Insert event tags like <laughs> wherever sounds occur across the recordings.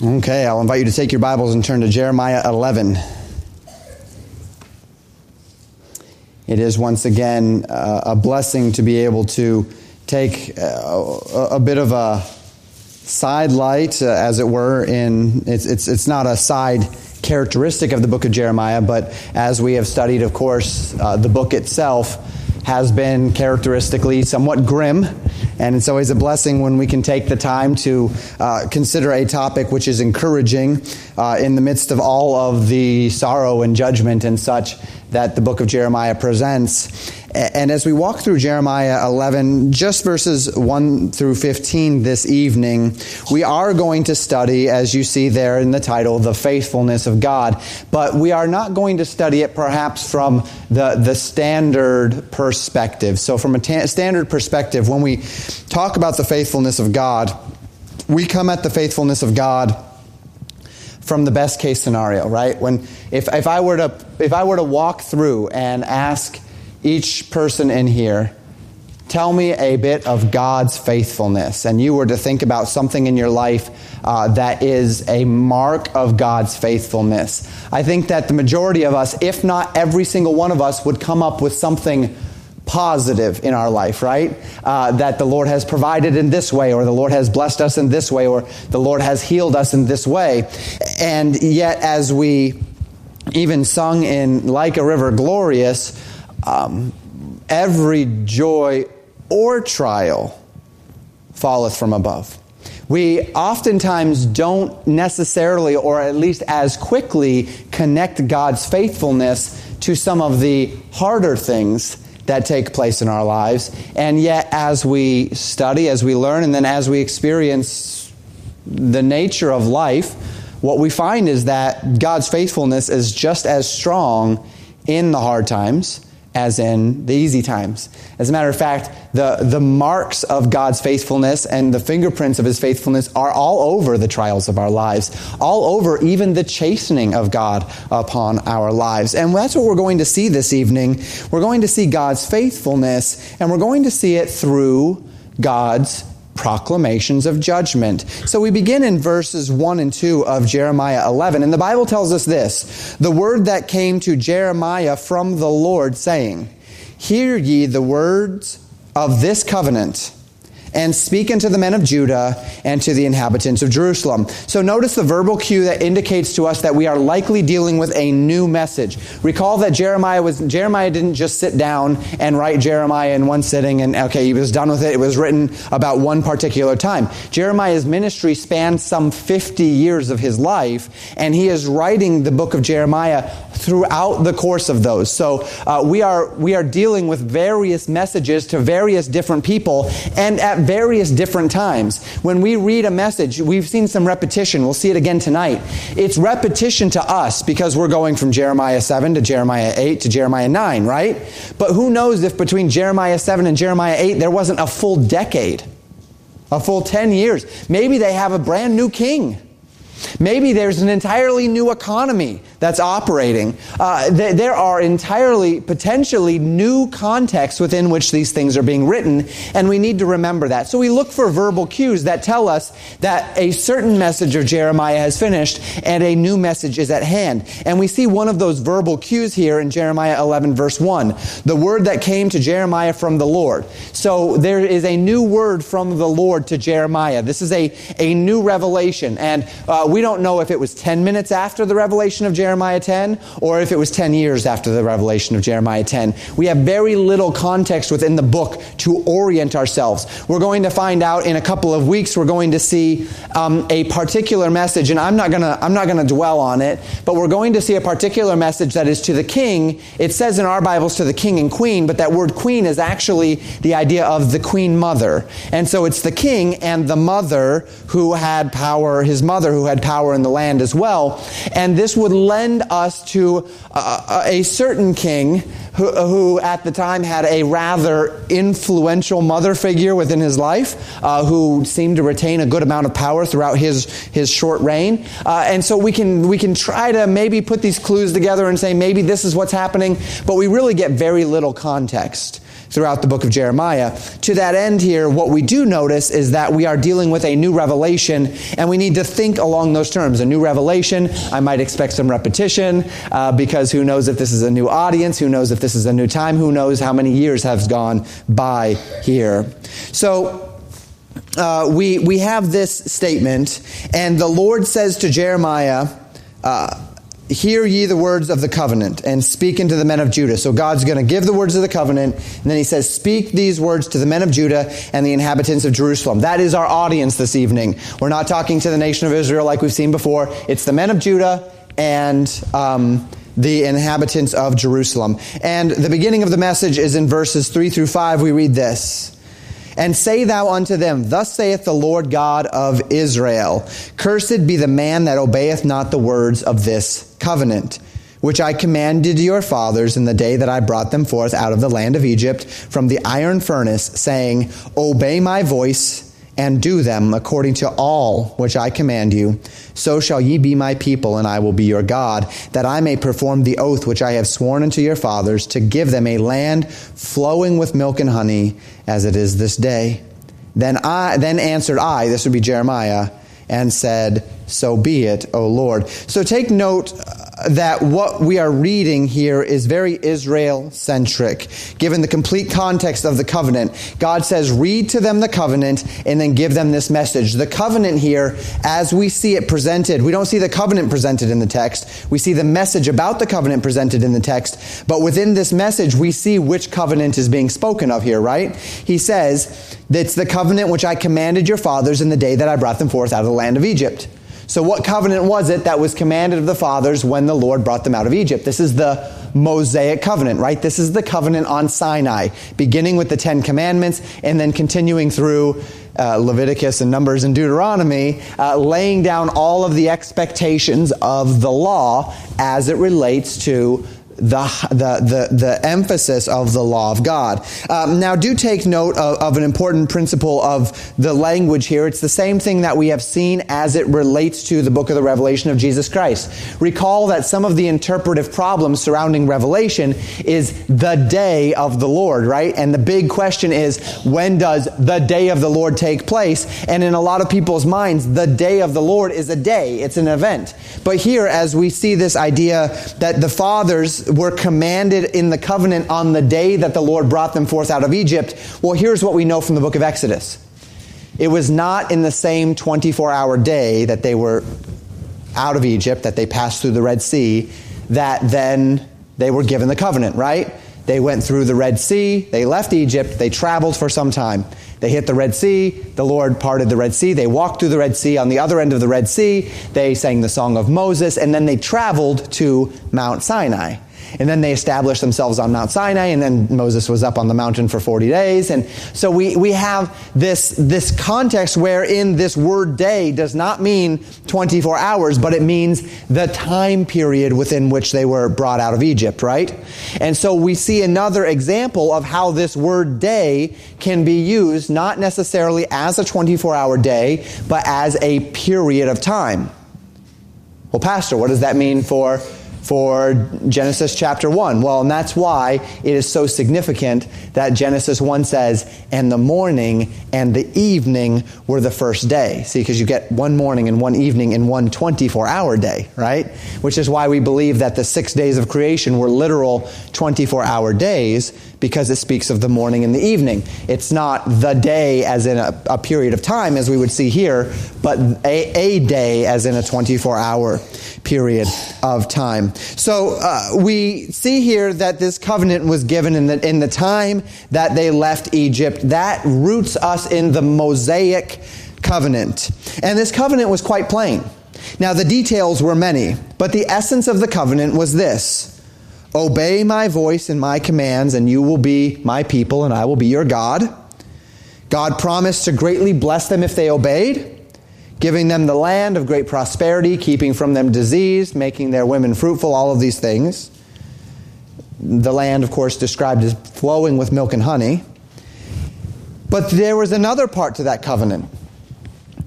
Okay, I'll invite you to take your Bibles and turn to Jeremiah 11. It is once again uh, a blessing to be able to take uh, a, bit of a side light, uh, as it were, in it's, it's, it's not a side characteristic of the book of Jeremiah, but as we have studied, of course, uh, the book itself has been characteristically somewhat grim and it's always a blessing when we can take the time to uh, consider a topic which is encouraging uh, in the midst of all of the sorrow and judgment and such that the book of Jeremiah presents. And as we walk through Jeremiah 11, just verses 1 through 15 this evening, we are going to study, as you see there in the title, the faithfulness of God. But we are not going to study it perhaps from the, the standard perspective. So, from a ta- standard perspective, when we talk about the faithfulness of God, we come at the faithfulness of God from the best case scenario, right? When if, if I were to if I were to walk through and ask each person in here, tell me a bit of God's faithfulness, and you were to think about something in your life uh, that is a mark of God's faithfulness, I think that the majority of us, if not every single one of us, would come up with something positive in our life, right? Uh, that the Lord has provided in this way, or the Lord has blessed us in this way, or the Lord has healed us in this way. And yet, as we even sung in Like a River Glorious, um, every joy or trial falleth from above. We oftentimes don't necessarily, or at least as quickly, connect God's faithfulness to some of the harder things that take place in our lives. And yet, as we study, as we learn, and then as we experience the nature of life, what we find is that God's faithfulness is just as strong in the hard times as in the easy times. As a matter of fact, the, the marks of God's faithfulness and the fingerprints of his faithfulness are all over the trials of our lives, all over even the chastening of God upon our lives. And that's what we're going to see this evening. We're going to see God's faithfulness, and we're going to see it through God's proclamations of judgment. So we begin in verses 1 and 2 of Jeremiah 11, and the Bible tells us this The word that came to Jeremiah from the Lord, saying, Hear ye the words of this covenant and speak unto the men of Judah and to the inhabitants of Jerusalem. So notice the verbal cue that indicates to us that we are likely dealing with a new message. Recall that Jeremiah was Jeremiah didn't just sit down and write Jeremiah in one sitting and okay, he was done with it. It was written about one particular time. Jeremiah's ministry spans some 50 years of his life and he is writing the book of Jeremiah throughout the course of those. So uh, we are we are dealing with various messages to various different people and at various different times. When we read a message, we've seen some repetition. We'll see it again tonight. It's repetition to us because we're going from Jeremiah 7 to Jeremiah 8 to Jeremiah 9, right? But who knows if between Jeremiah 7 and Jeremiah 8 there wasn't a full decade, a full 10 years. Maybe they have a brand new king. Maybe there's an entirely new economy that's operating. Uh, th- there are entirely, potentially new contexts within which these things are being written, and we need to remember that. So we look for verbal cues that tell us that a certain message of Jeremiah has finished and a new message is at hand. And we see one of those verbal cues here in Jeremiah 11, verse 1. The word that came to Jeremiah from the Lord. So there is a new word from the Lord to Jeremiah. This is a, a new revelation, and uh, we don't know if it was 10 minutes after the revelation of Jeremiah Jeremiah 10 or if it was 10 years after the revelation of Jeremiah 10. We have very little context within the book to orient ourselves. We're going to find out in a couple of weeks, we're going to see um, a particular message, and I'm not going to I'm not going to dwell on it, but we're going to see a particular message that is to the king. It says in our Bibles to the king and queen, but that word queen is actually the idea of the queen mother. And so it's the king and the mother who had power, his mother who had power in the land as well. And this would lend us to a, a certain king who, who, at the time had a rather influential mother figure within his life, uh, who seemed to retain a good amount of power throughout his, his short reign. Uh, and so we can, we can try to maybe put these clues together and say maybe this is what's happening, but we really get very little context throughout the book of Jeremiah. To that end, here, what we do notice is that we are dealing with a new revelation, and we need to think along those terms. A new revelation, I might expect some repetition, uh, because who knows if this is a new audience, who knows if this is a new time, who knows how many years have gone by here. So, uh, we, we have this statement, and the Lord says to Jeremiah, uh, Hear ye the words of the covenant and speak unto the men of Judah. So God's going to give the words of the covenant, and then he says, Speak these words to the men of Judah and the inhabitants of Jerusalem. That is our audience this evening. We're not talking to the nation of Israel like we've seen before. It's the men of Judah and um, the inhabitants of Jerusalem. And the beginning of the message is in verses 3 through 5. We read this. And say thou unto them, Thus saith the Lord God of Israel Cursed be the man that obeyeth not the words of this covenant, which I commanded your fathers in the day that I brought them forth out of the land of Egypt from the iron furnace, saying, Obey my voice and do them according to all which I command you. So shall ye be my people, and I will be your God, that I may perform the oath which I have sworn unto your fathers, to give them a land flowing with milk and honey, as it is this day. Then I then answered I, this would be Jeremiah, and said, So be it, O Lord. So take note that what we are reading here is very Israel centric, given the complete context of the covenant. God says, read to them the covenant and then give them this message. The covenant here, as we see it presented, we don't see the covenant presented in the text. We see the message about the covenant presented in the text. But within this message, we see which covenant is being spoken of here, right? He says, it's the covenant which I commanded your fathers in the day that I brought them forth out of the land of Egypt. So, what covenant was it that was commanded of the fathers when the Lord brought them out of Egypt? This is the Mosaic covenant, right? This is the covenant on Sinai, beginning with the Ten Commandments and then continuing through uh, Leviticus and Numbers and Deuteronomy, uh, laying down all of the expectations of the law as it relates to the, the, the, the, emphasis of the law of God. Um, now, do take note of, of, an important principle of the language here. It's the same thing that we have seen as it relates to the book of the Revelation of Jesus Christ. Recall that some of the interpretive problems surrounding Revelation is the day of the Lord, right? And the big question is, when does the day of the Lord take place? And in a lot of people's minds, the day of the Lord is a day, it's an event. But here, as we see this idea that the fathers were commanded in the covenant on the day that the Lord brought them forth out of Egypt. Well, here's what we know from the book of Exodus. It was not in the same 24 hour day that they were out of Egypt, that they passed through the Red Sea, that then they were given the covenant, right? They went through the Red Sea, they left Egypt, they traveled for some time. They hit the Red Sea, the Lord parted the Red Sea, they walked through the Red Sea. On the other end of the Red Sea, they sang the song of Moses, and then they traveled to Mount Sinai. And then they established themselves on Mount Sinai, and then Moses was up on the mountain for 40 days. And so we, we have this, this context where in this word day does not mean 24 hours, but it means the time period within which they were brought out of Egypt, right? And so we see another example of how this word day can be used not necessarily as a 24 hour day, but as a period of time. Well, Pastor, what does that mean for for Genesis chapter 1. Well, and that's why it is so significant that Genesis 1 says, and the morning and the evening were the first day. See, because you get one morning and one evening in one 24 hour day, right? Which is why we believe that the six days of creation were literal 24 hour days because it speaks of the morning and the evening. It's not the day as in a, a period of time as we would see here, but a, a day as in a 24 hour period of time. So uh, we see here that this covenant was given in the, in the time that they left Egypt. That roots us in the Mosaic covenant. And this covenant was quite plain. Now, the details were many, but the essence of the covenant was this Obey my voice and my commands, and you will be my people, and I will be your God. God promised to greatly bless them if they obeyed giving them the land of great prosperity, keeping from them disease, making their women fruitful, all of these things. The land, of course, described as flowing with milk and honey. But there was another part to that covenant.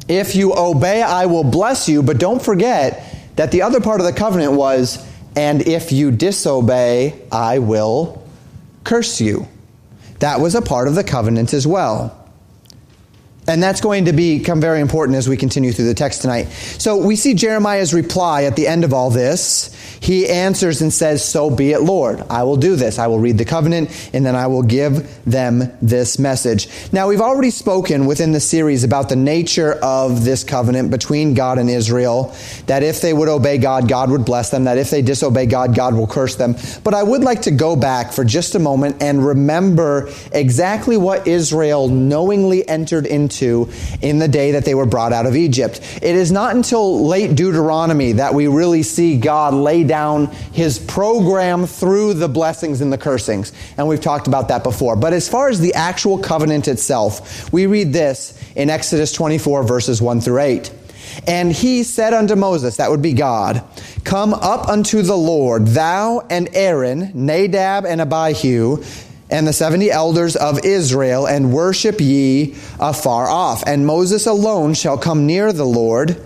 If you obey, I will bless you, but don't forget that the other part of the covenant was, and if you disobey, I will curse you. that was a part of the covenant as well. And that's going to become very important as we continue through the text tonight. So we see Jeremiah's reply at the end of all this. He answers and says, So be it, Lord. I will do this. I will read the covenant, and then I will give them this message. Now, we've already spoken within the series about the nature of this covenant between God and Israel, that if they would obey God, God would bless them, that if they disobey God, God will curse them. But I would like to go back for just a moment and remember exactly what Israel knowingly entered into in the day that they were brought out of Egypt. It is not until late Deuteronomy that we really see God lay down his program through the blessings and the cursings. And we've talked about that before. But as far as the actual covenant itself, we read this in Exodus 24, verses 1 through 8. And he said unto Moses, that would be God, Come up unto the Lord, thou and Aaron, Nadab and Abihu, and the seventy elders of Israel, and worship ye afar off. And Moses alone shall come near the Lord,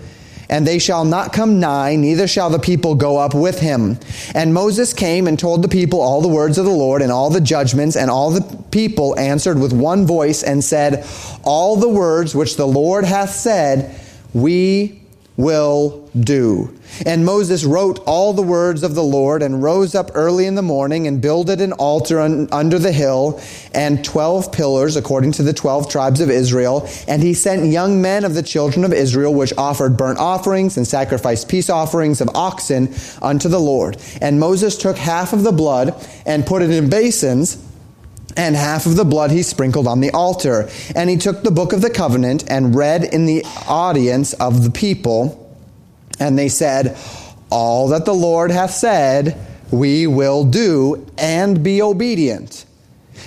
and they shall not come nigh, neither shall the people go up with him. And Moses came and told the people all the words of the Lord and all the judgments, and all the people answered with one voice and said, All the words which the Lord hath said, we will do. And Moses wrote all the words of the Lord and rose up early in the morning and builded an altar un- under the hill and 12 pillars according to the 12 tribes of Israel. And he sent young men of the children of Israel which offered burnt offerings and sacrificed peace offerings of oxen unto the Lord. And Moses took half of the blood and put it in basins and half of the blood he sprinkled on the altar. And he took the book of the covenant and read in the audience of the people. And they said, All that the Lord hath said, we will do and be obedient.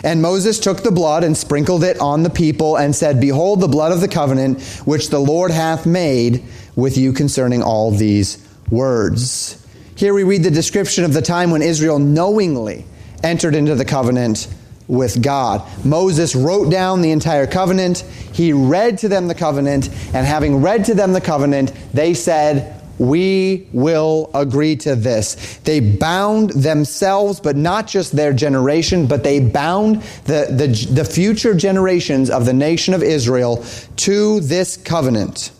And Moses took the blood and sprinkled it on the people and said, Behold the blood of the covenant which the Lord hath made with you concerning all these words. Here we read the description of the time when Israel knowingly entered into the covenant with God. Moses wrote down the entire covenant. He read to them the covenant, and having read to them the covenant, they said, we will agree to this. They bound themselves, but not just their generation, but they bound the, the, the future generations of the nation of Israel to this covenant.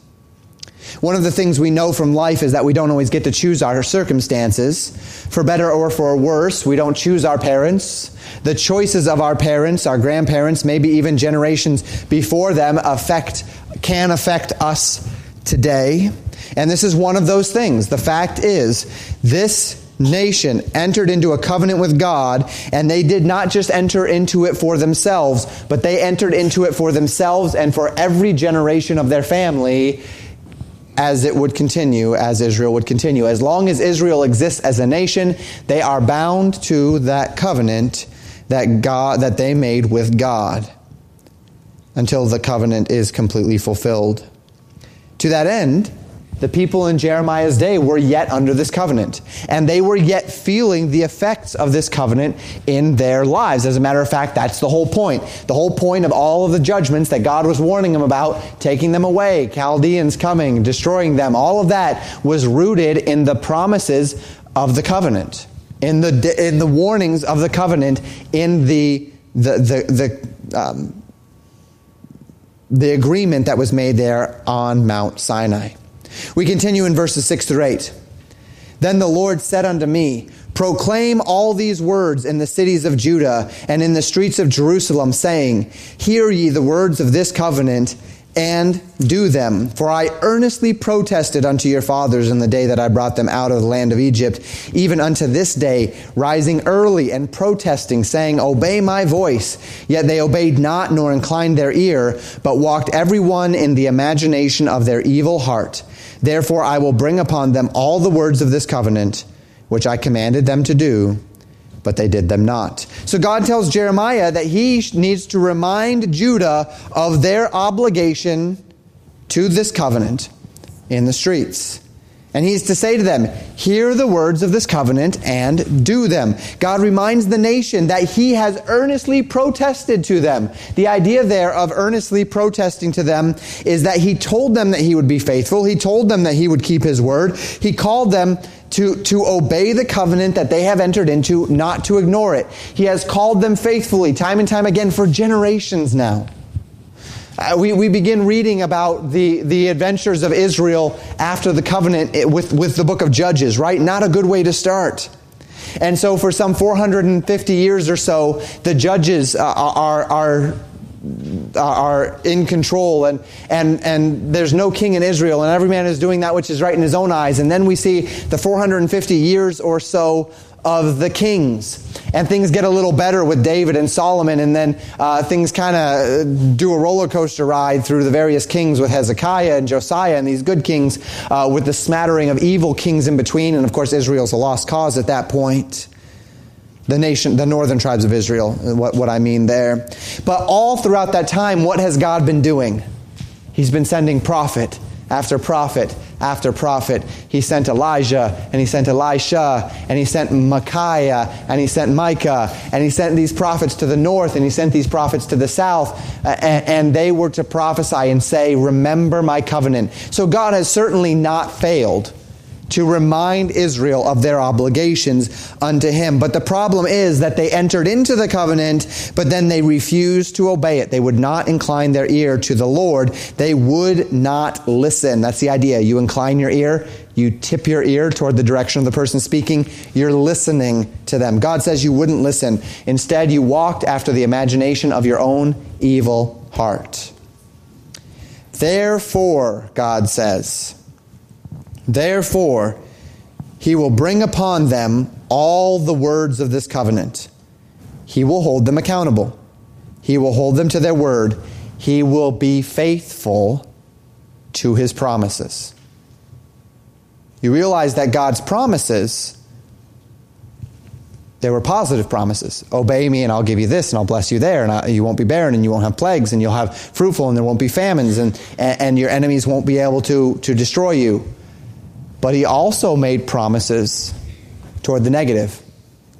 One of the things we know from life is that we don't always get to choose our circumstances. For better or for worse, we don't choose our parents. The choices of our parents, our grandparents, maybe even generations before them affect, can affect us today. And this is one of those things. The fact is, this nation entered into a covenant with God, and they did not just enter into it for themselves, but they entered into it for themselves and for every generation of their family as it would continue, as Israel would continue. As long as Israel exists as a nation, they are bound to that covenant that God that they made with God until the covenant is completely fulfilled. To that end, the people in Jeremiah's day were yet under this covenant, and they were yet feeling the effects of this covenant in their lives. As a matter of fact, that's the whole point. The whole point of all of the judgments that God was warning them about, taking them away, Chaldeans coming, destroying them, all of that was rooted in the promises of the covenant, in the, in the warnings of the covenant, in the, the, the, the um, the agreement that was made there on Mount Sinai. We continue in verses 6 through 8. Then the Lord said unto me, Proclaim all these words in the cities of Judah and in the streets of Jerusalem, saying, Hear ye the words of this covenant and do them. For I earnestly protested unto your fathers in the day that I brought them out of the land of Egypt, even unto this day, rising early and protesting, saying, Obey my voice. Yet they obeyed not, nor inclined their ear, but walked every one in the imagination of their evil heart. Therefore I will bring upon them all the words of this covenant, which I commanded them to do but they did them not. So God tells Jeremiah that he needs to remind Judah of their obligation to this covenant in the streets. And he's to say to them, Hear the words of this covenant and do them. God reminds the nation that he has earnestly protested to them. The idea there of earnestly protesting to them is that he told them that he would be faithful. He told them that he would keep his word. He called them to, to obey the covenant that they have entered into, not to ignore it. He has called them faithfully time and time again for generations now. Uh, we, we begin reading about the, the adventures of Israel after the covenant with, with the book of Judges, right? Not a good way to start. And so, for some 450 years or so, the judges uh, are, are, are in control, and, and, and there's no king in Israel, and every man is doing that which is right in his own eyes. And then we see the 450 years or so of the kings. And things get a little better with David and Solomon, and then uh, things kind of do a roller coaster ride through the various kings with Hezekiah and Josiah and these good kings uh, with the smattering of evil kings in between. And of course, Israel's a lost cause at that point. The nation, the northern tribes of Israel, uh, what, what I mean there. But all throughout that time, what has God been doing? He's been sending prophet after prophet after prophet. He sent Elijah, and he sent Elisha, and he sent Micaiah, and he sent Micah, and he sent these prophets to the north, and he sent these prophets to the south, uh, and, and they were to prophesy and say, Remember my covenant. So God has certainly not failed to remind Israel of their obligations unto him. But the problem is that they entered into the covenant, but then they refused to obey it. They would not incline their ear to the Lord. They would not listen. That's the idea. You incline your ear, you tip your ear toward the direction of the person speaking, you're listening to them. God says you wouldn't listen. Instead, you walked after the imagination of your own evil heart. Therefore, God says, Therefore, he will bring upon them all the words of this covenant. He will hold them accountable. He will hold them to their word. He will be faithful to his promises. You realize that God's promises, they were positive promises. Obey me and I'll give you this and I'll bless you there and I, you won't be barren and you won't have plagues and you'll have fruitful and there won't be famines and, and, and your enemies won't be able to, to destroy you. But he also made promises toward the negative.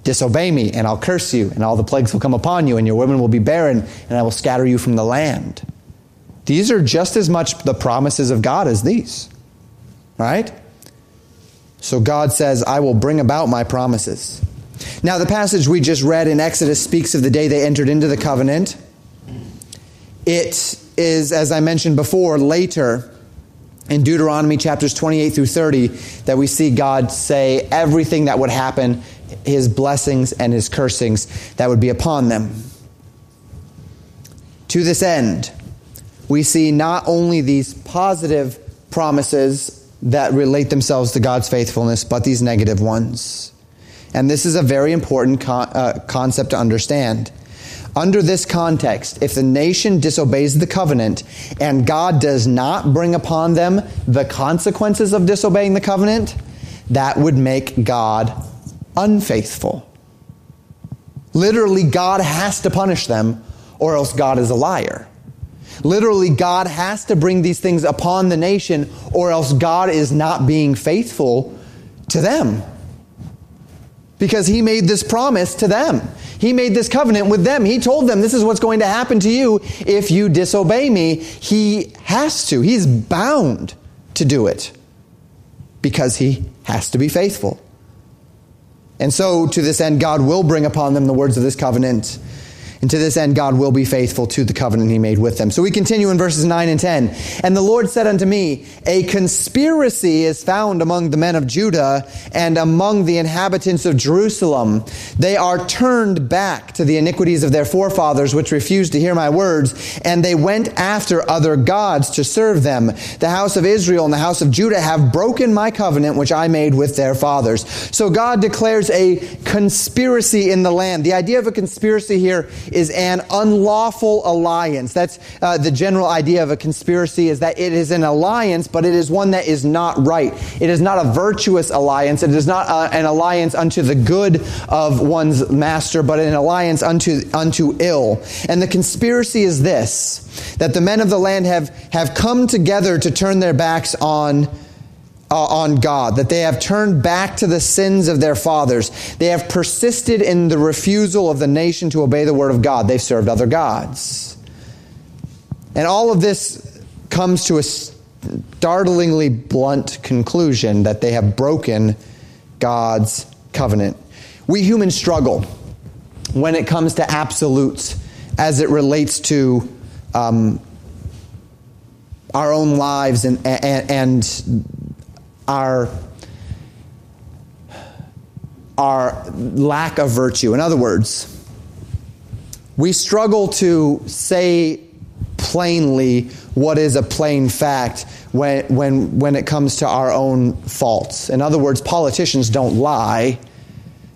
Disobey me, and I'll curse you, and all the plagues will come upon you, and your women will be barren, and I will scatter you from the land. These are just as much the promises of God as these. Right? So God says, I will bring about my promises. Now, the passage we just read in Exodus speaks of the day they entered into the covenant. It is, as I mentioned before, later in Deuteronomy chapters 28 through 30 that we see God say everything that would happen, his blessings and his cursings that would be upon them. To this end, we see not only these positive promises that relate themselves to God's faithfulness, but these negative ones. And this is a very important con- uh, concept to understand. Under this context, if the nation disobeys the covenant and God does not bring upon them the consequences of disobeying the covenant, that would make God unfaithful. Literally, God has to punish them, or else God is a liar. Literally, God has to bring these things upon the nation, or else God is not being faithful to them. Because he made this promise to them. He made this covenant with them. He told them, This is what's going to happen to you if you disobey me. He has to. He's bound to do it because he has to be faithful. And so, to this end, God will bring upon them the words of this covenant and to this end, God will be faithful to the covenant he made with them. So we continue in verses 9 and 10. And the Lord said unto me, A conspiracy is found among the men of Judah and among the inhabitants of Jerusalem. They are turned back to the iniquities of their forefathers, which refused to hear my words, and they went after other gods to serve them. The house of Israel and the house of Judah have broken my covenant, which I made with their fathers. So God declares a conspiracy in the land. The idea of a conspiracy here is an unlawful alliance. That's uh, the general idea of a conspiracy is that it is an alliance, but it is one that is not right. It is not a virtuous alliance. It is not uh, an alliance unto the good of one's master, but an alliance unto, unto ill. And the conspiracy is this, that the men of the land have, have come together to turn their backs on uh, on God, that they have turned back to the sins of their fathers. They have persisted in the refusal of the nation to obey the word of God. They've served other gods. And all of this comes to a startlingly blunt conclusion that they have broken God's covenant. We humans struggle when it comes to absolutes as it relates to um, our own lives and, and, and our our lack of virtue. In other words, we struggle to say plainly what is a plain fact when, when, when it comes to our own faults. In other words, politicians don't lie,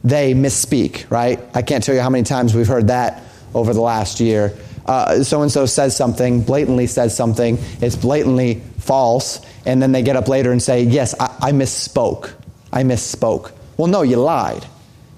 they misspeak, right? I can't tell you how many times we've heard that over the last year. So and so says something, blatantly says something, it's blatantly false, and then they get up later and say, Yes, I, I misspoke. I misspoke. Well, no, you lied.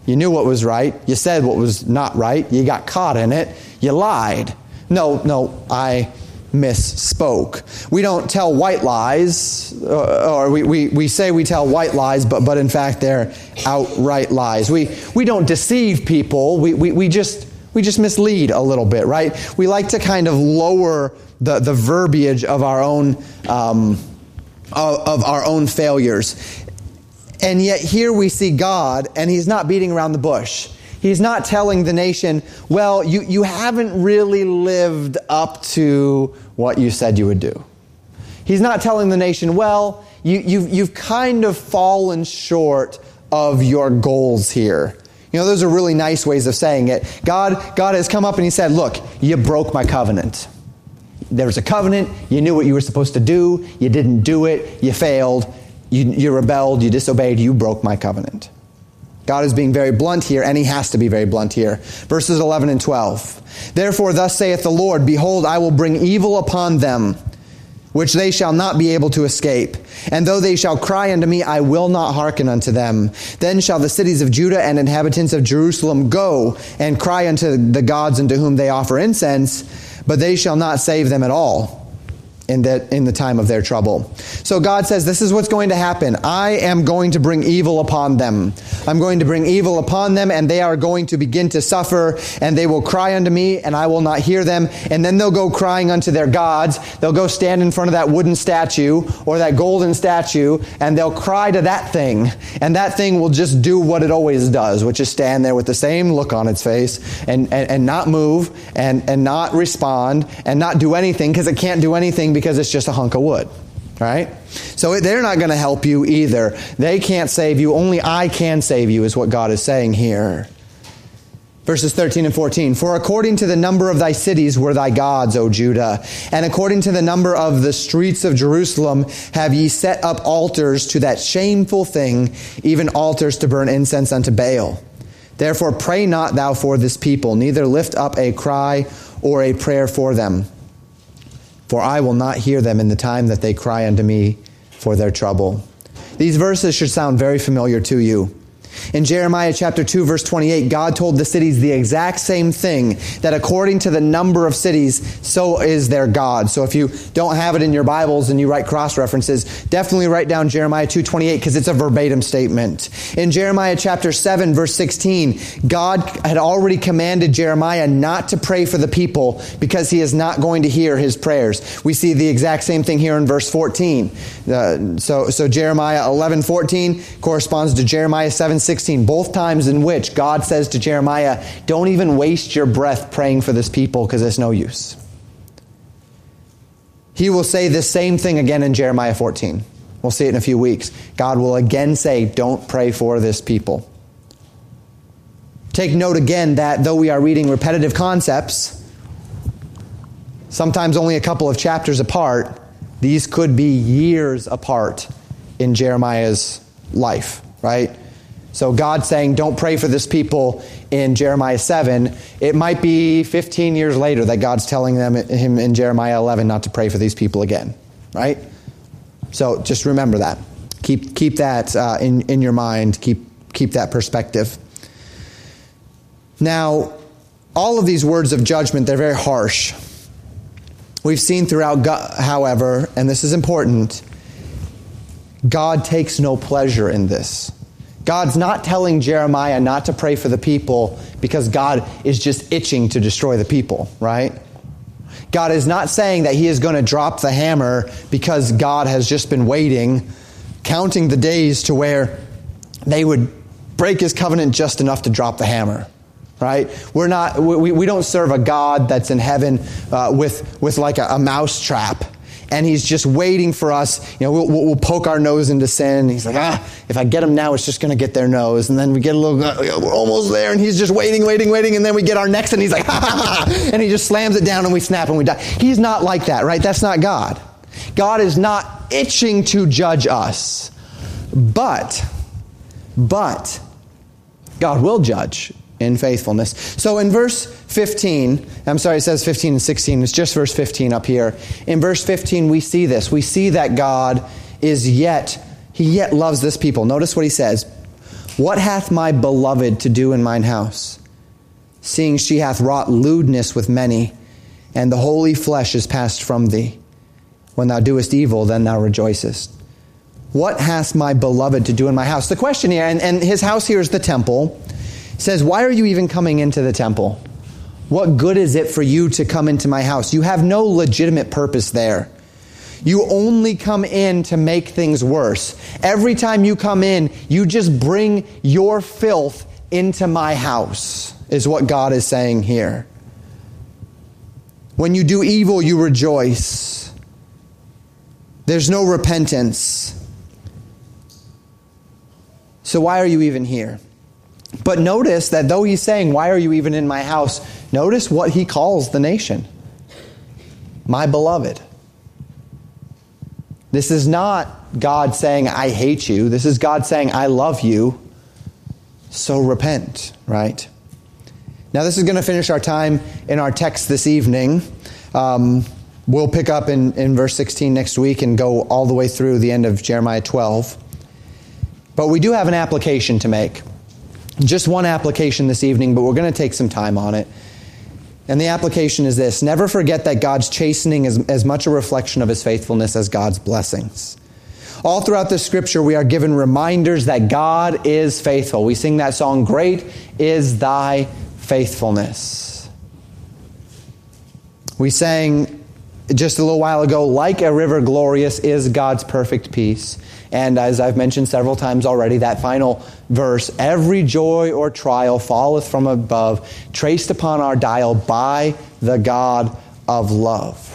You knew what was right. You said what was not right. You got caught in it. You lied. No, no, I misspoke. We don't tell white lies, uh, or we, we, we say we tell white lies, but, but in fact they're outright lies. We, we don't deceive people. We, we, we, just, we just mislead a little bit, right? We like to kind of lower the, the verbiage of our own. Um, of, our own failures. And yet, here we see God, and He's not beating around the bush. He's not telling the nation, well, you, you haven't really lived up to what you said you would do. He's not telling the nation, well, you, you've, you've kind of fallen short of your goals here. You know, those are really nice ways of saying it. God, God has come up and He said, look, you broke my covenant. There was a covenant. You knew what you were supposed to do. You didn't do it. You failed. You, you rebelled. You disobeyed. You broke my covenant. God is being very blunt here, and he has to be very blunt here. Verses 11 and 12. Therefore, thus saith the Lord Behold, I will bring evil upon them, which they shall not be able to escape. And though they shall cry unto me, I will not hearken unto them. Then shall the cities of Judah and inhabitants of Jerusalem go and cry unto the gods unto whom they offer incense but they shall not save them at all in, that, in the time of their trouble. So God says, This is what's going to happen. I am going to bring evil upon them. I'm going to bring evil upon them, and they are going to begin to suffer, and they will cry unto me, and I will not hear them. And then they'll go crying unto their gods. They'll go stand in front of that wooden statue or that golden statue, and they'll cry to that thing. And that thing will just do what it always does, which is stand there with the same look on its face and, and, and not move and, and not respond and not do anything because it can't do anything because it's just a hunk of wood. Right? So they're not going to help you either. They can't save you. Only I can save you, is what God is saying here. Verses 13 and 14. For according to the number of thy cities were thy gods, O Judah, and according to the number of the streets of Jerusalem have ye set up altars to that shameful thing, even altars to burn incense unto Baal. Therefore pray not thou for this people, neither lift up a cry or a prayer for them for I will not hear them in the time that they cry unto me for their trouble. These verses should sound very familiar to you. In Jeremiah chapter 2 verse 28, God told the cities the exact same thing, that according to the number of cities, so is their God. So if you don't have it in your Bibles and you write cross references, definitely write down Jeremiah 2.28 because it's a verbatim statement. In Jeremiah chapter 7 verse 16, God had already commanded Jeremiah not to pray for the people because he is not going to hear his prayers. We see the exact same thing here in verse 14. Uh, so, so Jeremiah 11.14 corresponds to Jeremiah 7 16, both times in which God says to Jeremiah, Don't even waste your breath praying for this people because it's no use. He will say the same thing again in Jeremiah 14. We'll see it in a few weeks. God will again say, Don't pray for this people. Take note again that though we are reading repetitive concepts, sometimes only a couple of chapters apart, these could be years apart in Jeremiah's life, right? So God saying, don't pray for this people in Jeremiah 7. It might be 15 years later that God's telling them him in Jeremiah 11 not to pray for these people again, right? So just remember that. Keep, keep that uh, in, in your mind. Keep, keep that perspective. Now, all of these words of judgment, they're very harsh. We've seen throughout, God, however, and this is important, God takes no pleasure in this. God's not telling Jeremiah not to pray for the people because God is just itching to destroy the people, right? God is not saying that He is going to drop the hammer because God has just been waiting, counting the days to where they would break His covenant just enough to drop the hammer right? We're not, we, we don't serve a God that's in heaven uh, with, with like a, a mouse trap. And he's just waiting for us. You know, we'll, we'll poke our nose into sin. He's like, ah, if I get them now, it's just going to get their nose. And then we get a little, uh, we're almost there. And he's just waiting, waiting, waiting. And then we get our next, and he's like, <laughs> ha, ha, ha. And he just slams it down, and we snap, and we die. He's not like that, right? That's not God. God is not itching to judge us. But, but, God will judge in faithfulness. So in verse 15, I'm sorry, it says 15 and 16, it's just verse 15 up here. In verse 15, we see this. We see that God is yet, he yet loves this people. Notice what he says What hath my beloved to do in mine house? Seeing she hath wrought lewdness with many, and the holy flesh is passed from thee. When thou doest evil, then thou rejoicest. What hath my beloved to do in my house? The question here, and, and his house here is the temple says, Why are you even coming into the temple? What good is it for you to come into my house? You have no legitimate purpose there. You only come in to make things worse. Every time you come in, you just bring your filth into my house, is what God is saying here. When you do evil, you rejoice. There's no repentance. So, why are you even here? But notice that though he's saying, Why are you even in my house? Notice what he calls the nation my beloved. This is not God saying, I hate you. This is God saying, I love you. So repent, right? Now, this is going to finish our time in our text this evening. Um, we'll pick up in, in verse 16 next week and go all the way through the end of Jeremiah 12. But we do have an application to make. Just one application this evening, but we're going to take some time on it. And the application is this Never forget that God's chastening is as much a reflection of his faithfulness as God's blessings. All throughout the scripture, we are given reminders that God is faithful. We sing that song, Great is Thy Faithfulness. We sang just a little while ago, Like a river glorious is God's perfect peace. And as I've mentioned several times already, that final verse every joy or trial falleth from above, traced upon our dial by the God of love.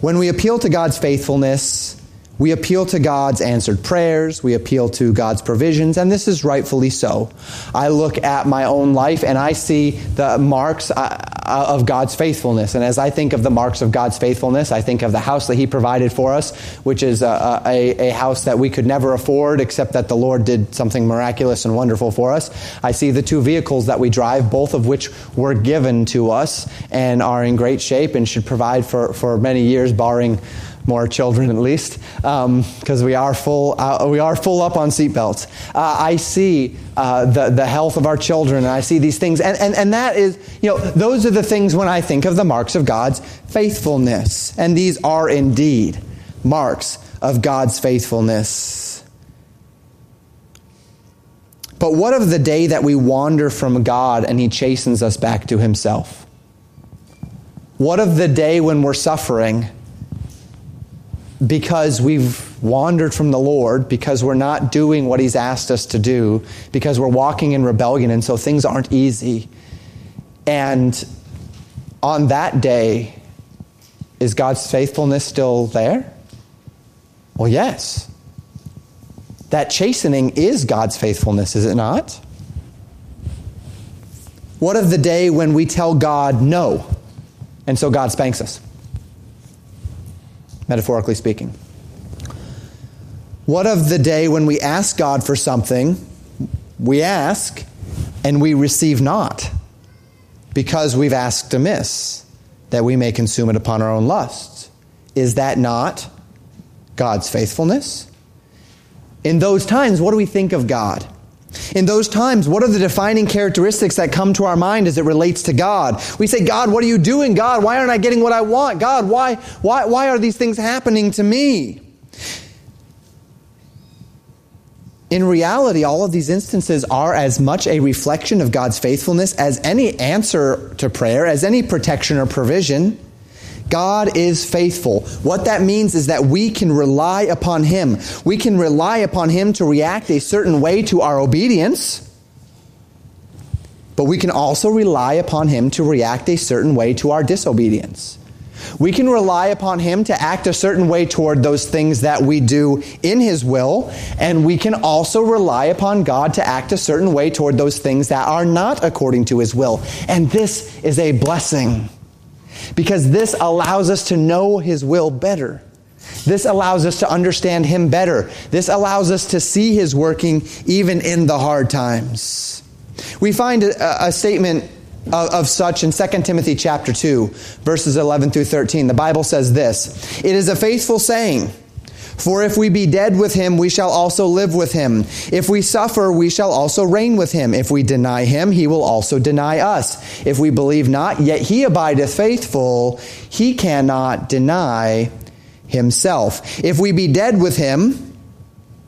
When we appeal to God's faithfulness, we appeal to God's answered prayers. We appeal to God's provisions, and this is rightfully so. I look at my own life and I see the marks uh, uh, of God's faithfulness. And as I think of the marks of God's faithfulness, I think of the house that He provided for us, which is a, a, a house that we could never afford except that the Lord did something miraculous and wonderful for us. I see the two vehicles that we drive, both of which were given to us and are in great shape and should provide for, for many years, barring more children at least, because um, we are full. Uh, we are full up on seatbelts. Uh, I see uh, the the health of our children, and I see these things, and, and and that is, you know, those are the things when I think of the marks of God's faithfulness, and these are indeed marks of God's faithfulness. But what of the day that we wander from God and He chastens us back to Himself? What of the day when we're suffering? Because we've wandered from the Lord, because we're not doing what He's asked us to do, because we're walking in rebellion, and so things aren't easy. And on that day, is God's faithfulness still there? Well, yes. That chastening is God's faithfulness, is it not? What of the day when we tell God no, and so God spanks us? Metaphorically speaking. What of the day when we ask God for something, we ask and we receive not because we've asked amiss, that we may consume it upon our own lusts? Is that not God's faithfulness? In those times, what do we think of God? In those times, what are the defining characteristics that come to our mind as it relates to God? We say, God, what are you doing? God, why aren't I getting what I want? God, why, why, why are these things happening to me? In reality, all of these instances are as much a reflection of God's faithfulness as any answer to prayer, as any protection or provision. God is faithful. What that means is that we can rely upon Him. We can rely upon Him to react a certain way to our obedience, but we can also rely upon Him to react a certain way to our disobedience. We can rely upon Him to act a certain way toward those things that we do in His will, and we can also rely upon God to act a certain way toward those things that are not according to His will. And this is a blessing because this allows us to know His will better. This allows us to understand Him better. This allows us to see His working even in the hard times. We find a, a statement of, of such in 2 Timothy chapter 2, verses 11 through 13. The Bible says this It is a faithful saying. For if we be dead with him, we shall also live with him. If we suffer, we shall also reign with him. If we deny him, he will also deny us. If we believe not, yet he abideth faithful, he cannot deny himself. If we be dead with him,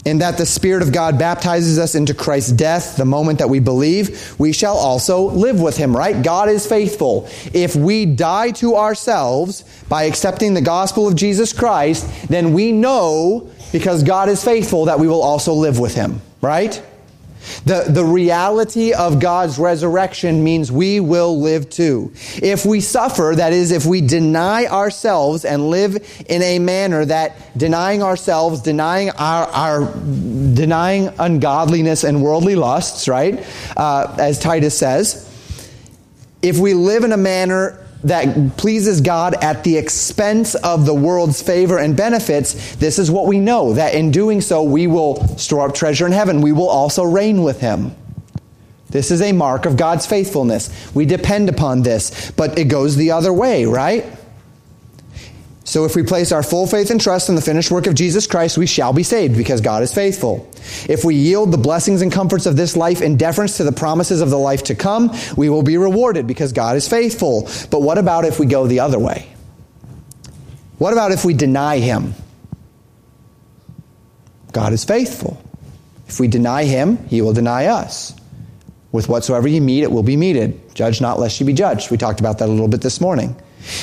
in that the Spirit of God baptizes us into Christ's death the moment that we believe, we shall also live with him, right? God is faithful. If we die to ourselves by accepting the gospel of Jesus Christ, then we know, because God is faithful, that we will also live with him, right? The, the reality of God's resurrection means we will live too. If we suffer, that is, if we deny ourselves and live in a manner that denying ourselves, denying our, our denying ungodliness and worldly lusts, right? Uh, as Titus says, if we live in a manner that pleases God at the expense of the world's favor and benefits, this is what we know that in doing so, we will store up treasure in heaven. We will also reign with Him. This is a mark of God's faithfulness. We depend upon this, but it goes the other way, right? So if we place our full faith and trust in the finished work of Jesus Christ, we shall be saved because God is faithful. If we yield the blessings and comforts of this life in deference to the promises of the life to come, we will be rewarded because God is faithful. But what about if we go the other way? What about if we deny Him? God is faithful. If we deny Him, He will deny us. With whatsoever ye mete, it will be meted. Judge not, lest ye be judged. We talked about that a little bit this morning.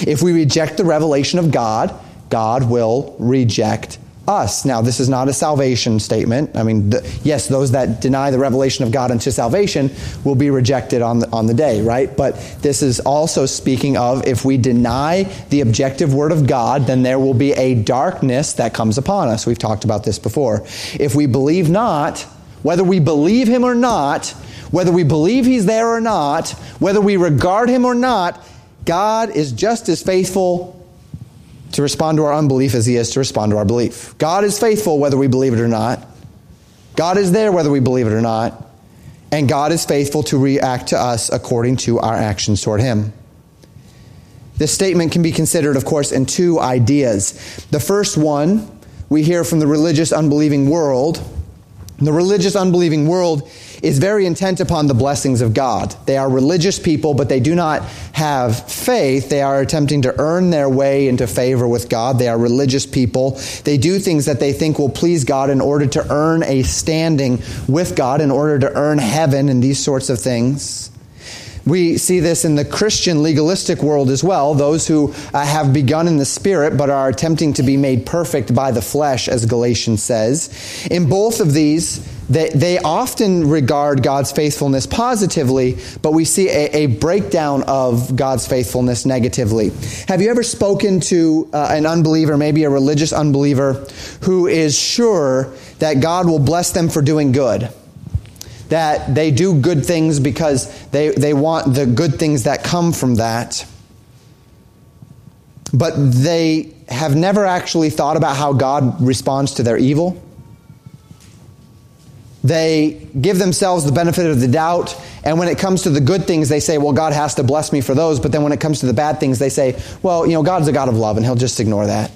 If we reject the revelation of God, God will reject us. Now, this is not a salvation statement. I mean, the, yes, those that deny the revelation of God unto salvation will be rejected on the, on the day, right? But this is also speaking of if we deny the objective word of God, then there will be a darkness that comes upon us. We've talked about this before. If we believe not, whether we believe him or not, whether we believe he's there or not, whether we regard him or not, God is just as faithful to respond to our unbelief as he is to respond to our belief. God is faithful whether we believe it or not. God is there whether we believe it or not. And God is faithful to react to us according to our actions toward him. This statement can be considered, of course, in two ideas. The first one we hear from the religious unbelieving world. The religious unbelieving world is very intent upon the blessings of God. They are religious people, but they do not have faith. They are attempting to earn their way into favor with God. They are religious people. They do things that they think will please God in order to earn a standing with God, in order to earn heaven, and these sorts of things. We see this in the Christian legalistic world as well. Those who uh, have begun in the spirit but are attempting to be made perfect by the flesh, as Galatians says. In both of these, they, they often regard God's faithfulness positively, but we see a, a breakdown of God's faithfulness negatively. Have you ever spoken to uh, an unbeliever, maybe a religious unbeliever, who is sure that God will bless them for doing good? That they do good things because they, they want the good things that come from that. But they have never actually thought about how God responds to their evil they give themselves the benefit of the doubt. And when it comes to the good things, they say, well, God has to bless me for those. But then when it comes to the bad things, they say, well, you know, God's a God of love and he'll just ignore that.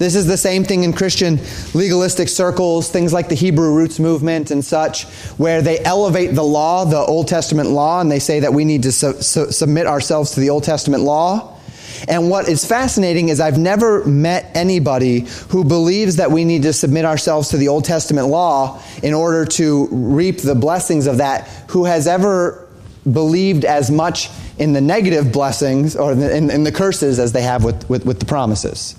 This is the same thing in Christian legalistic circles, things like the Hebrew roots movement and such, where they elevate the law, the Old Testament law, and they say that we need to su- su- submit ourselves to the Old Testament law. And what is fascinating is I've never met anybody who believes that we need to submit ourselves to the Old Testament law in order to reap the blessings of that who has ever believed as much in the negative blessings or in, in the curses as they have with, with, with the promises.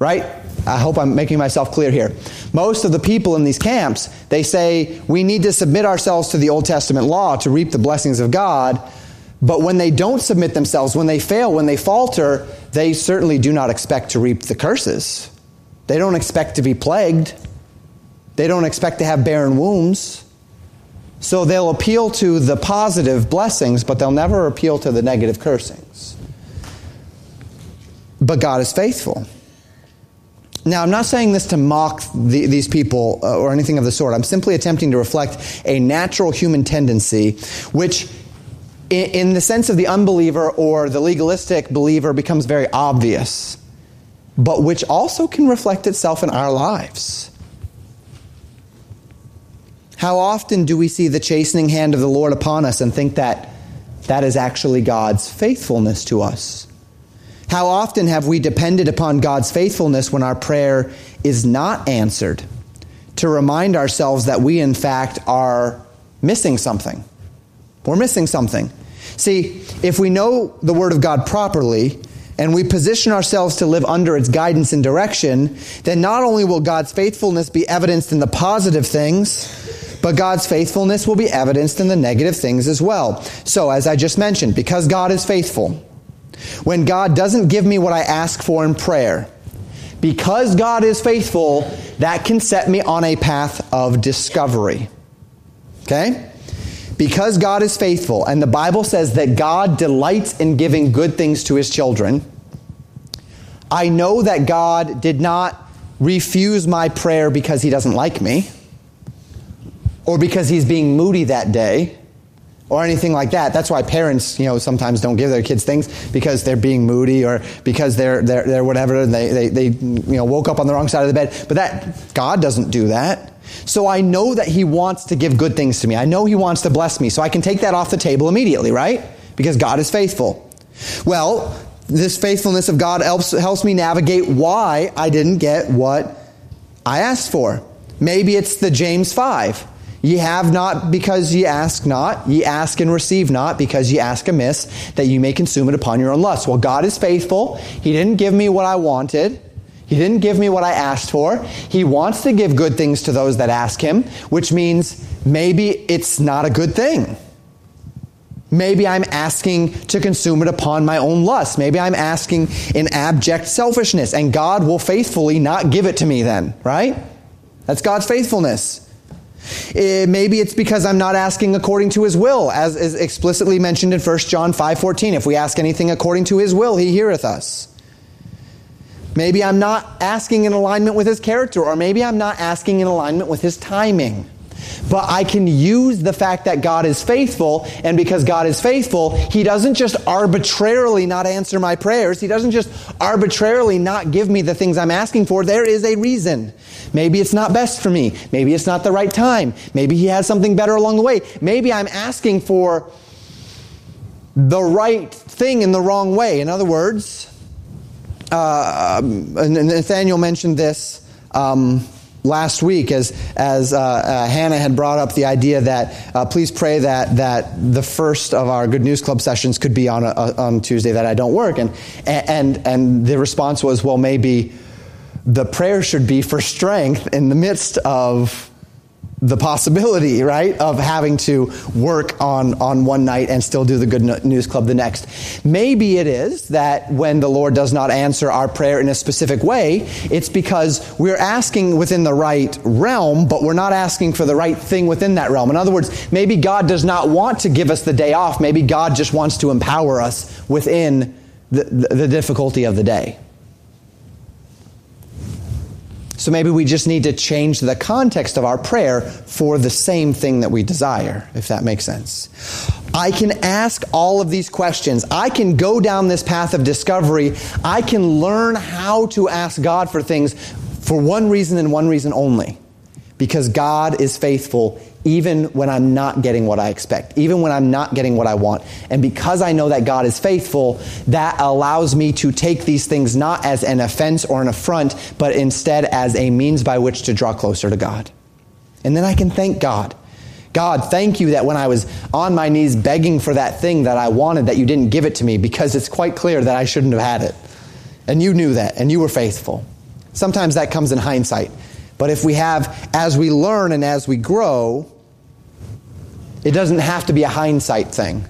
Right? I hope I'm making myself clear here. Most of the people in these camps, they say we need to submit ourselves to the Old Testament law to reap the blessings of God. But when they don't submit themselves, when they fail, when they falter, they certainly do not expect to reap the curses. They don't expect to be plagued. They don't expect to have barren wombs. So they'll appeal to the positive blessings, but they'll never appeal to the negative cursings. But God is faithful. Now, I'm not saying this to mock the, these people uh, or anything of the sort. I'm simply attempting to reflect a natural human tendency, which, in, in the sense of the unbeliever or the legalistic believer, becomes very obvious, but which also can reflect itself in our lives. How often do we see the chastening hand of the Lord upon us and think that that is actually God's faithfulness to us? How often have we depended upon God's faithfulness when our prayer is not answered to remind ourselves that we, in fact, are missing something? We're missing something. See, if we know the Word of God properly, and we position ourselves to live under its guidance and direction, then not only will God's faithfulness be evidenced in the positive things, but God's faithfulness will be evidenced in the negative things as well. So, as I just mentioned, because God is faithful, when God doesn't give me what I ask for in prayer, because God is faithful, that can set me on a path of discovery. Okay? Because God is faithful, and the Bible says that God delights in giving good things to his children, I know that God did not refuse my prayer because he doesn't like me or because he's being moody that day or anything like that. That's why parents, you know, sometimes don't give their kids things because they're being moody or because they're they're, they're whatever. They, they they you know woke up on the wrong side of the bed. But that God doesn't do that. So I know that He wants to give good things to me. I know He wants to bless me. So I can take that off the table immediately, right? Because God is faithful. Well, this faithfulness of God helps helps me navigate why I didn't get what I asked for. Maybe it's the James five. Ye have not because ye ask not. Ye ask and receive not because ye ask amiss, that you may consume it upon your own lust. Well, God is faithful. He didn't give me what I wanted. He didn't give me what I asked for. He wants to give good things to those that ask Him, which means maybe it's not a good thing. Maybe I'm asking to consume it upon my own lust. Maybe I'm asking in abject selfishness, and God will faithfully not give it to me then, right? That's God's faithfulness. It, eh, maybe it's because I'm not asking according to his will, as is explicitly mentioned in 1 John 5:14. If we ask anything according to his will, he heareth us. Maybe I'm not asking in alignment with his character, or maybe I'm not asking in alignment with his timing. But I can use the fact that God is faithful, and because God is faithful, He doesn't just arbitrarily not answer my prayers. He doesn't just arbitrarily not give me the things I'm asking for. There is a reason. Maybe it's not best for me. Maybe it's not the right time. Maybe He has something better along the way. Maybe I'm asking for the right thing in the wrong way. In other words, uh, Nathaniel mentioned this. Um, last week as, as uh, uh, Hannah had brought up the idea that uh, please pray that, that the first of our Good News Club sessions could be on, a, on Tuesday that I don't work. And, and, and the response was, well, maybe the prayer should be for strength in the midst of the possibility, right, of having to work on, on one night and still do the Good News Club the next. Maybe it is that when the Lord does not answer our prayer in a specific way, it's because we're asking within the right realm, but we're not asking for the right thing within that realm. In other words, maybe God does not want to give us the day off. Maybe God just wants to empower us within the, the, the difficulty of the day. So maybe we just need to change the context of our prayer for the same thing that we desire, if that makes sense. I can ask all of these questions. I can go down this path of discovery. I can learn how to ask God for things for one reason and one reason only. Because God is faithful even when I'm not getting what I expect, even when I'm not getting what I want. And because I know that God is faithful, that allows me to take these things not as an offense or an affront, but instead as a means by which to draw closer to God. And then I can thank God. God, thank you that when I was on my knees begging for that thing that I wanted, that you didn't give it to me because it's quite clear that I shouldn't have had it. And you knew that, and you were faithful. Sometimes that comes in hindsight. But if we have, as we learn and as we grow, it doesn't have to be a hindsight thing.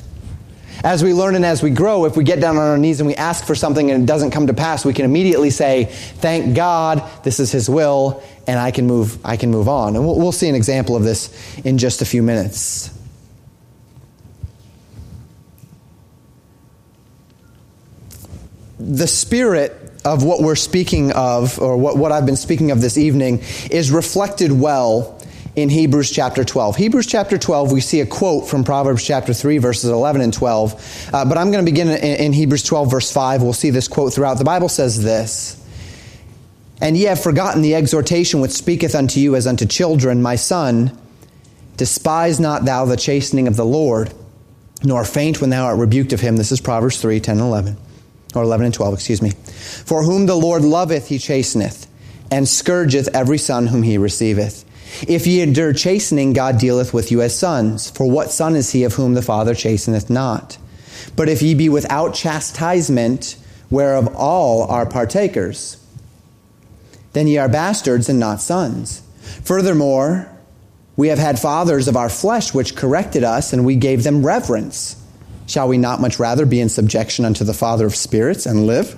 As we learn and as we grow, if we get down on our knees and we ask for something and it doesn't come to pass, we can immediately say, "Thank God, this is His will, and I can move. I can move on." And we'll, we'll see an example of this in just a few minutes. The spirit of what we're speaking of, or what, what I've been speaking of this evening, is reflected well in Hebrews chapter 12. Hebrews chapter 12, we see a quote from Proverbs chapter 3, verses 11 and 12. Uh, but I'm going to begin in, in Hebrews 12, verse 5. We'll see this quote throughout. The Bible says this And ye have forgotten the exhortation which speaketh unto you as unto children, My son, despise not thou the chastening of the Lord, nor faint when thou art rebuked of him. This is Proverbs 3, 10 and 11 or 11 and 12, excuse me. For whom the Lord loveth, he chasteneth, and scourgeth every son whom he receiveth. If ye endure chastening, God dealeth with you as sons. For what son is he of whom the Father chasteneth not? But if ye be without chastisement, whereof all are partakers, then ye are bastards and not sons. Furthermore, we have had fathers of our flesh which corrected us, and we gave them reverence. Shall we not much rather be in subjection unto the Father of spirits and live?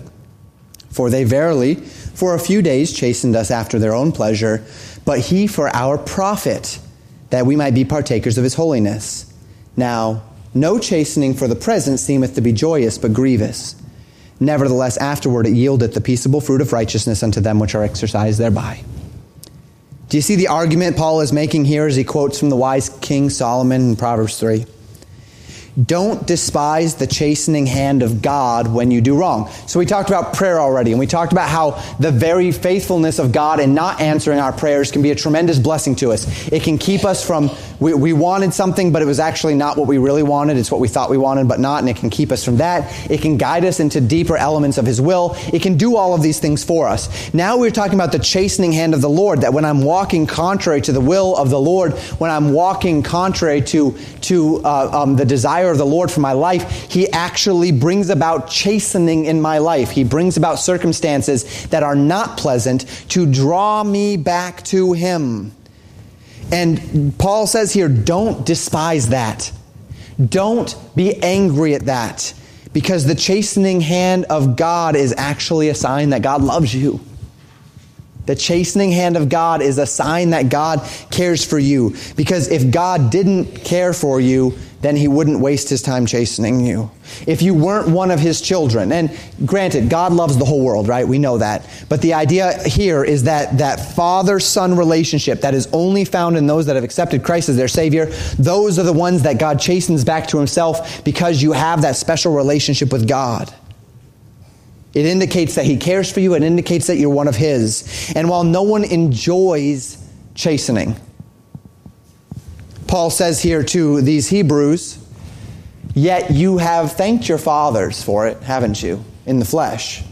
For they verily, for a few days, chastened us after their own pleasure, but he for our profit, that we might be partakers of his holiness. Now, no chastening for the present seemeth to be joyous, but grievous. Nevertheless, afterward it yieldeth the peaceable fruit of righteousness unto them which are exercised thereby. Do you see the argument Paul is making here as he quotes from the wise King Solomon in Proverbs 3? Don't despise the chastening hand of God when you do wrong. So we talked about prayer already, and we talked about how the very faithfulness of God in not answering our prayers can be a tremendous blessing to us. It can keep us from, we, we wanted something, but it was actually not what we really wanted. It's what we thought we wanted, but not, and it can keep us from that. It can guide us into deeper elements of His will. It can do all of these things for us. Now we're talking about the chastening hand of the Lord, that when I'm walking contrary to the will of the Lord, when I'm walking contrary to, to uh, um, the desire desire of the Lord for my life, He actually brings about chastening in my life. He brings about circumstances that are not pleasant to draw me back to Him. And Paul says here, don't despise that. Don't be angry at that because the chastening hand of God is actually a sign that God loves you. The chastening hand of God is a sign that God cares for you. Because if God didn't care for you, then he wouldn't waste his time chastening you. If you weren't one of his children, and granted, God loves the whole world, right? We know that. But the idea here is that that father son relationship that is only found in those that have accepted Christ as their Savior, those are the ones that God chastens back to himself because you have that special relationship with God. It indicates that he cares for you, it indicates that you're one of his. And while no one enjoys chastening, Paul says here to these Hebrews, yet you have thanked your fathers for it, haven't you, in the flesh?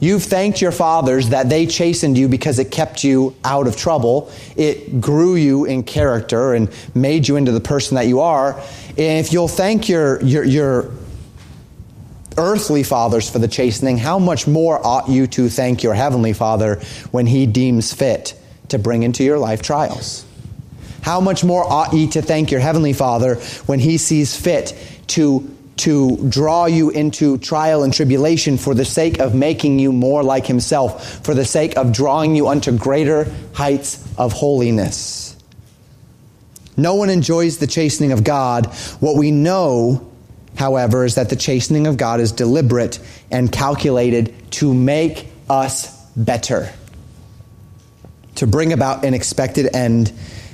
You've thanked your fathers that they chastened you because it kept you out of trouble. It grew you in character and made you into the person that you are. And if you'll thank your, your, your earthly fathers for the chastening, how much more ought you to thank your heavenly Father when he deems fit to bring into your life trials? How much more ought ye to thank your heavenly Father when he sees fit to to draw you into trial and tribulation for the sake of making you more like himself, for the sake of drawing you unto greater heights of holiness. No one enjoys the chastening of God. What we know, however, is that the chastening of God is deliberate and calculated to make us better, to bring about an expected end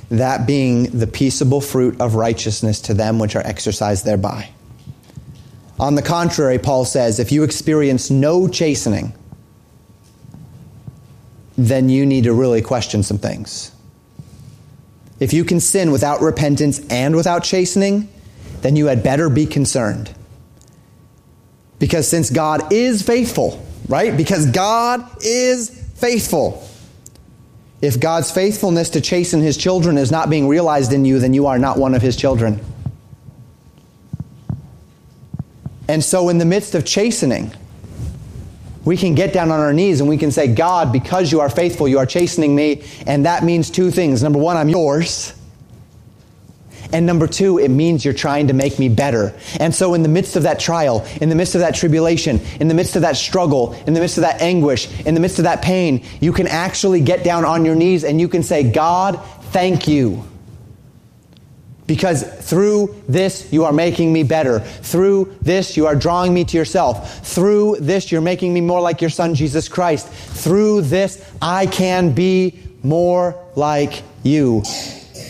that being the peaceable fruit of righteousness to them which are exercised thereby. On the contrary, Paul says, if you experience no chastening, then you need to really question some things. if you can sin without repentance and without chastening, then you had better be concerned. Because since God is faithful, right? Because God is faithful. If God's faithfulness to chasten his children is not being realized in you, then you are not one of his children. And so, in the midst of chastening, we can get down on our knees and we can say, God, because you are faithful, you are chastening me. And that means two things. Number one, I'm yours. And number two, it means you're trying to make me better. And so, in the midst of that trial, in the midst of that tribulation, in the midst of that struggle, in the midst of that anguish, in the midst of that pain, you can actually get down on your knees and you can say, God, thank you. Because through this, you are making me better. Through this, you are drawing me to yourself. Through this, you're making me more like your son, Jesus Christ. Through this, I can be more like you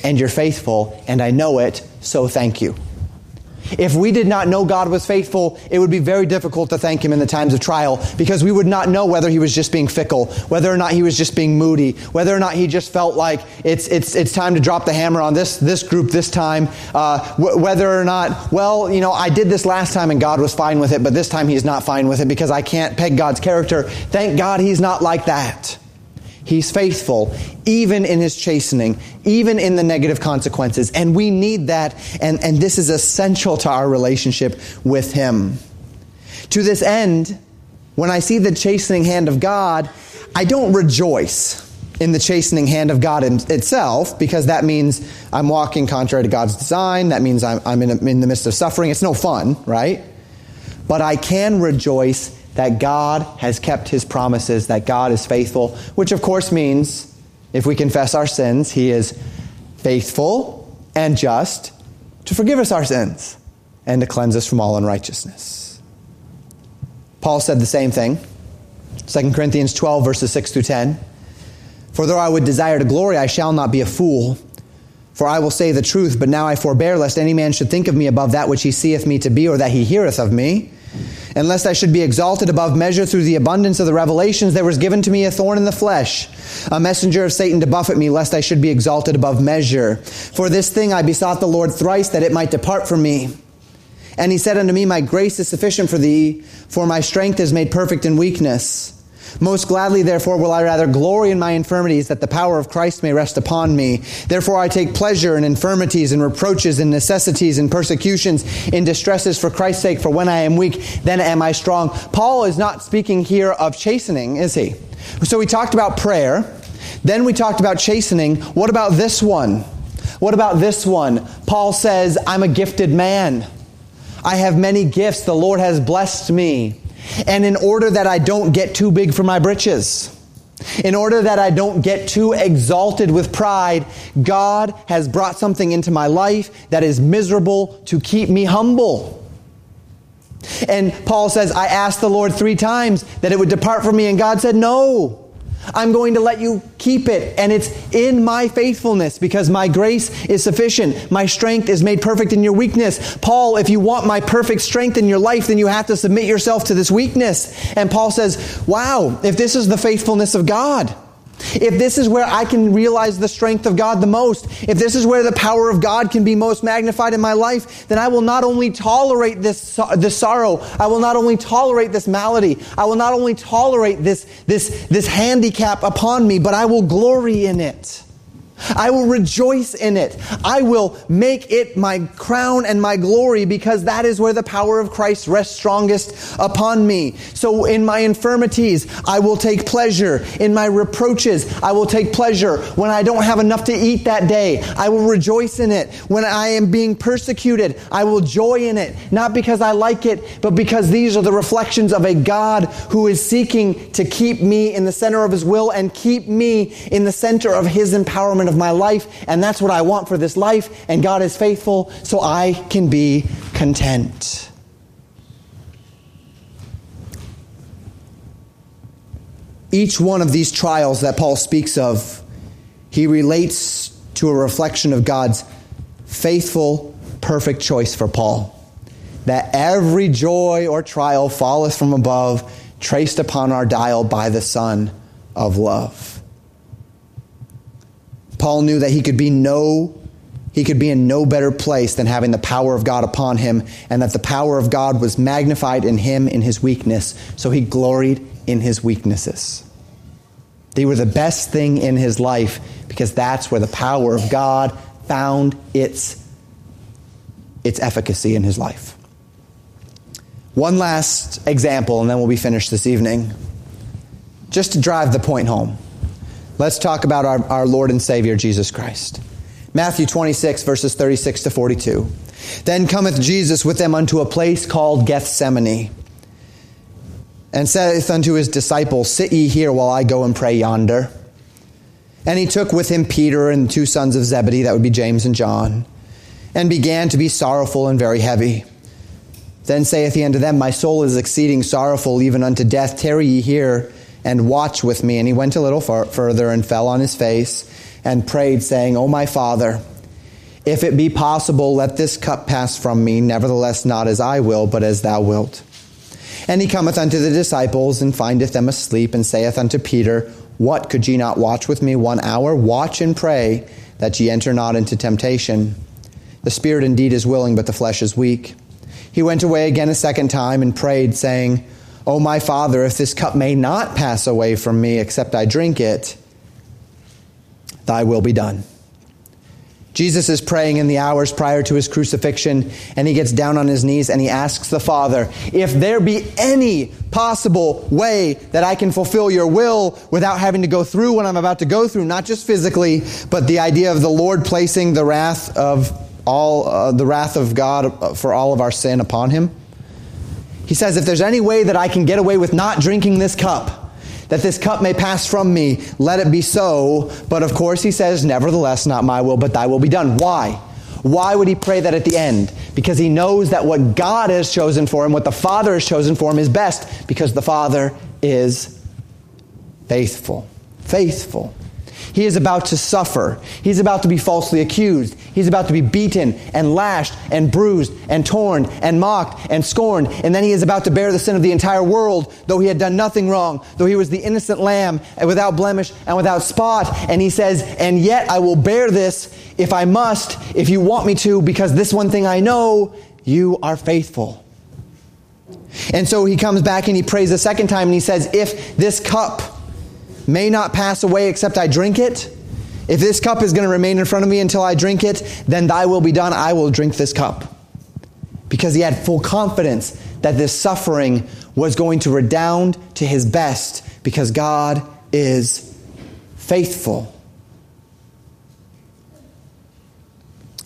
and you're faithful, and I know it, so thank you. If we did not know God was faithful, it would be very difficult to thank Him in the times of trial because we would not know whether He was just being fickle, whether or not He was just being moody, whether or not He just felt like it's, it's, it's time to drop the hammer on this, this group this time, uh, w- whether or not, well, you know, I did this last time and God was fine with it, but this time He's not fine with it because I can't peg God's character. Thank God He's not like that. He's faithful, even in his chastening, even in the negative consequences. And we need that, and, and this is essential to our relationship with him. To this end, when I see the chastening hand of God, I don't rejoice in the chastening hand of God in itself, because that means I'm walking contrary to God's design. That means I'm, I'm in, a, in the midst of suffering. It's no fun, right? But I can rejoice that God has kept his promises, that God is faithful, which of course means if we confess our sins, he is faithful and just to forgive us our sins and to cleanse us from all unrighteousness. Paul said the same thing. 2 Corinthians 12, verses 6 through 10. For though I would desire to glory, I shall not be a fool. For I will say the truth, but now I forbear, lest any man should think of me above that which he seeth me to be, or that he heareth of me. And lest I should be exalted above measure through the abundance of the revelations, there was given to me a thorn in the flesh, a messenger of Satan to buffet me, lest I should be exalted above measure. For this thing I besought the Lord thrice that it might depart from me. And he said unto me, My grace is sufficient for thee, for my strength is made perfect in weakness. Most gladly, therefore, will I rather glory in my infirmities, that the power of Christ may rest upon me. Therefore, I take pleasure in infirmities, and reproaches, and necessities, and persecutions, in distresses for Christ's sake. For when I am weak, then am I strong. Paul is not speaking here of chastening, is he? So we talked about prayer. Then we talked about chastening. What about this one? What about this one? Paul says, I'm a gifted man. I have many gifts. The Lord has blessed me. And in order that I don't get too big for my britches, in order that I don't get too exalted with pride, God has brought something into my life that is miserable to keep me humble. And Paul says, I asked the Lord three times that it would depart from me, and God said, No. I'm going to let you keep it. And it's in my faithfulness because my grace is sufficient. My strength is made perfect in your weakness. Paul, if you want my perfect strength in your life, then you have to submit yourself to this weakness. And Paul says, wow, if this is the faithfulness of God, if this is where I can realize the strength of God the most, if this is where the power of God can be most magnified in my life, then I will not only tolerate this, this sorrow, I will not only tolerate this malady, I will not only tolerate this, this, this handicap upon me, but I will glory in it. I will rejoice in it. I will make it my crown and my glory because that is where the power of Christ rests strongest upon me. So in my infirmities, I will take pleasure. In my reproaches, I will take pleasure. When I don't have enough to eat that day, I will rejoice in it. When I am being persecuted, I will joy in it. Not because I like it, but because these are the reflections of a God who is seeking to keep me in the center of his will and keep me in the center of his empowerment of my life, and that's what I want for this life, and God is faithful, so I can be content. Each one of these trials that Paul speaks of, he relates to a reflection of God's faithful, perfect choice for Paul. That every joy or trial falleth from above, traced upon our dial by the Sun of love. Paul knew that he could be no he could be in no better place than having the power of God upon him, and that the power of God was magnified in him in his weakness. So he gloried in his weaknesses. They were the best thing in his life because that's where the power of God found its, its efficacy in his life. One last example, and then we'll be finished this evening. Just to drive the point home, let's talk about our, our Lord and Savior, Jesus Christ. Matthew 26, verses 36 to 42. Then cometh Jesus with them unto a place called Gethsemane, and saith unto his disciples, Sit ye here while I go and pray yonder. And he took with him Peter and two sons of Zebedee, that would be James and John, and began to be sorrowful and very heavy. Then saith he unto them, My soul is exceeding sorrowful, even unto death. Tarry ye here and watch with me. And he went a little far, further and fell on his face and prayed, saying, O my Father, if it be possible, let this cup pass from me. Nevertheless, not as I will, but as thou wilt. And he cometh unto the disciples and findeth them asleep, and saith unto Peter, What could ye not watch with me one hour? Watch and pray that ye enter not into temptation. The spirit indeed is willing, but the flesh is weak. He went away again a second time and prayed, saying, O my Father, if this cup may not pass away from me except I drink it, thy will be done. Jesus is praying in the hours prior to his crucifixion, and he gets down on his knees and he asks the Father, If there be any possible way that I can fulfill your will without having to go through what I'm about to go through, not just physically, but the idea of the Lord placing the wrath of all, uh, the wrath of God for all of our sin upon him. He says, If there's any way that I can get away with not drinking this cup, that this cup may pass from me. Let it be so. But of course, he says, Nevertheless, not my will, but thy will be done. Why? Why would he pray that at the end? Because he knows that what God has chosen for him, what the Father has chosen for him, is best, because the Father is faithful. Faithful. He is about to suffer. He's about to be falsely accused. He's about to be beaten and lashed and bruised and torn and mocked and scorned. And then he is about to bear the sin of the entire world, though he had done nothing wrong, though he was the innocent lamb without blemish and without spot. And he says, And yet I will bear this if I must, if you want me to, because this one thing I know, you are faithful. And so he comes back and he prays a second time and he says, If this cup, may not pass away except I drink it. If this cup is going to remain in front of me until I drink it, then thy will be done. I will drink this cup. Because he had full confidence that this suffering was going to redound to his best because God is faithful.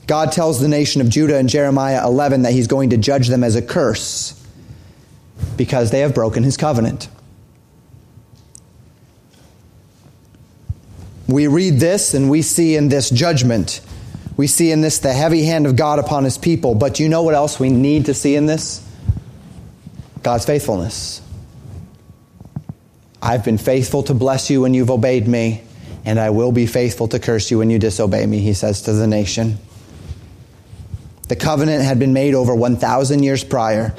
God tells the nation of Judah in Jeremiah 11 that he's going to judge them as a curse because they have broken his covenant. We read this and we see in this judgment. We see in this the heavy hand of God upon his people. But you know what else we need to see in this? God's faithfulness. I've been faithful to bless you when you've obeyed me, and I will be faithful to curse you when you disobey me, he says to the nation. The covenant had been made over 1,000 years prior,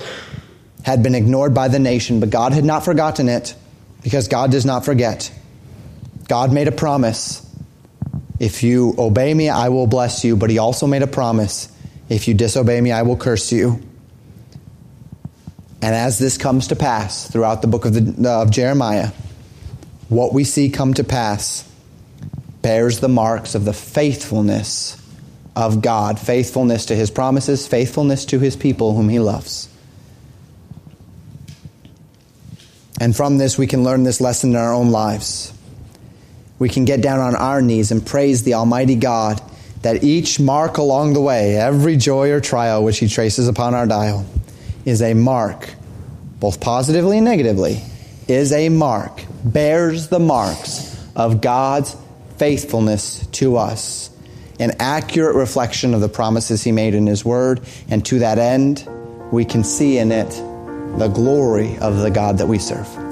had been ignored by the nation, but God had not forgotten it because God does not forget. God made a promise. If you obey me, I will bless you. But he also made a promise. If you disobey me, I will curse you. And as this comes to pass throughout the book of, the, uh, of Jeremiah, what we see come to pass bears the marks of the faithfulness of God, faithfulness to his promises, faithfulness to his people whom he loves. And from this, we can learn this lesson in our own lives we can get down on our knees and praise the Almighty God that each mark along the way, every joy or trial which He traces upon our dial, is a mark, both positively and negatively, is a mark, bears the marks of God's faithfulness to us. An accurate reflection of the promises He made in His Word, and to that end, we can see in it the glory of the God that we serve.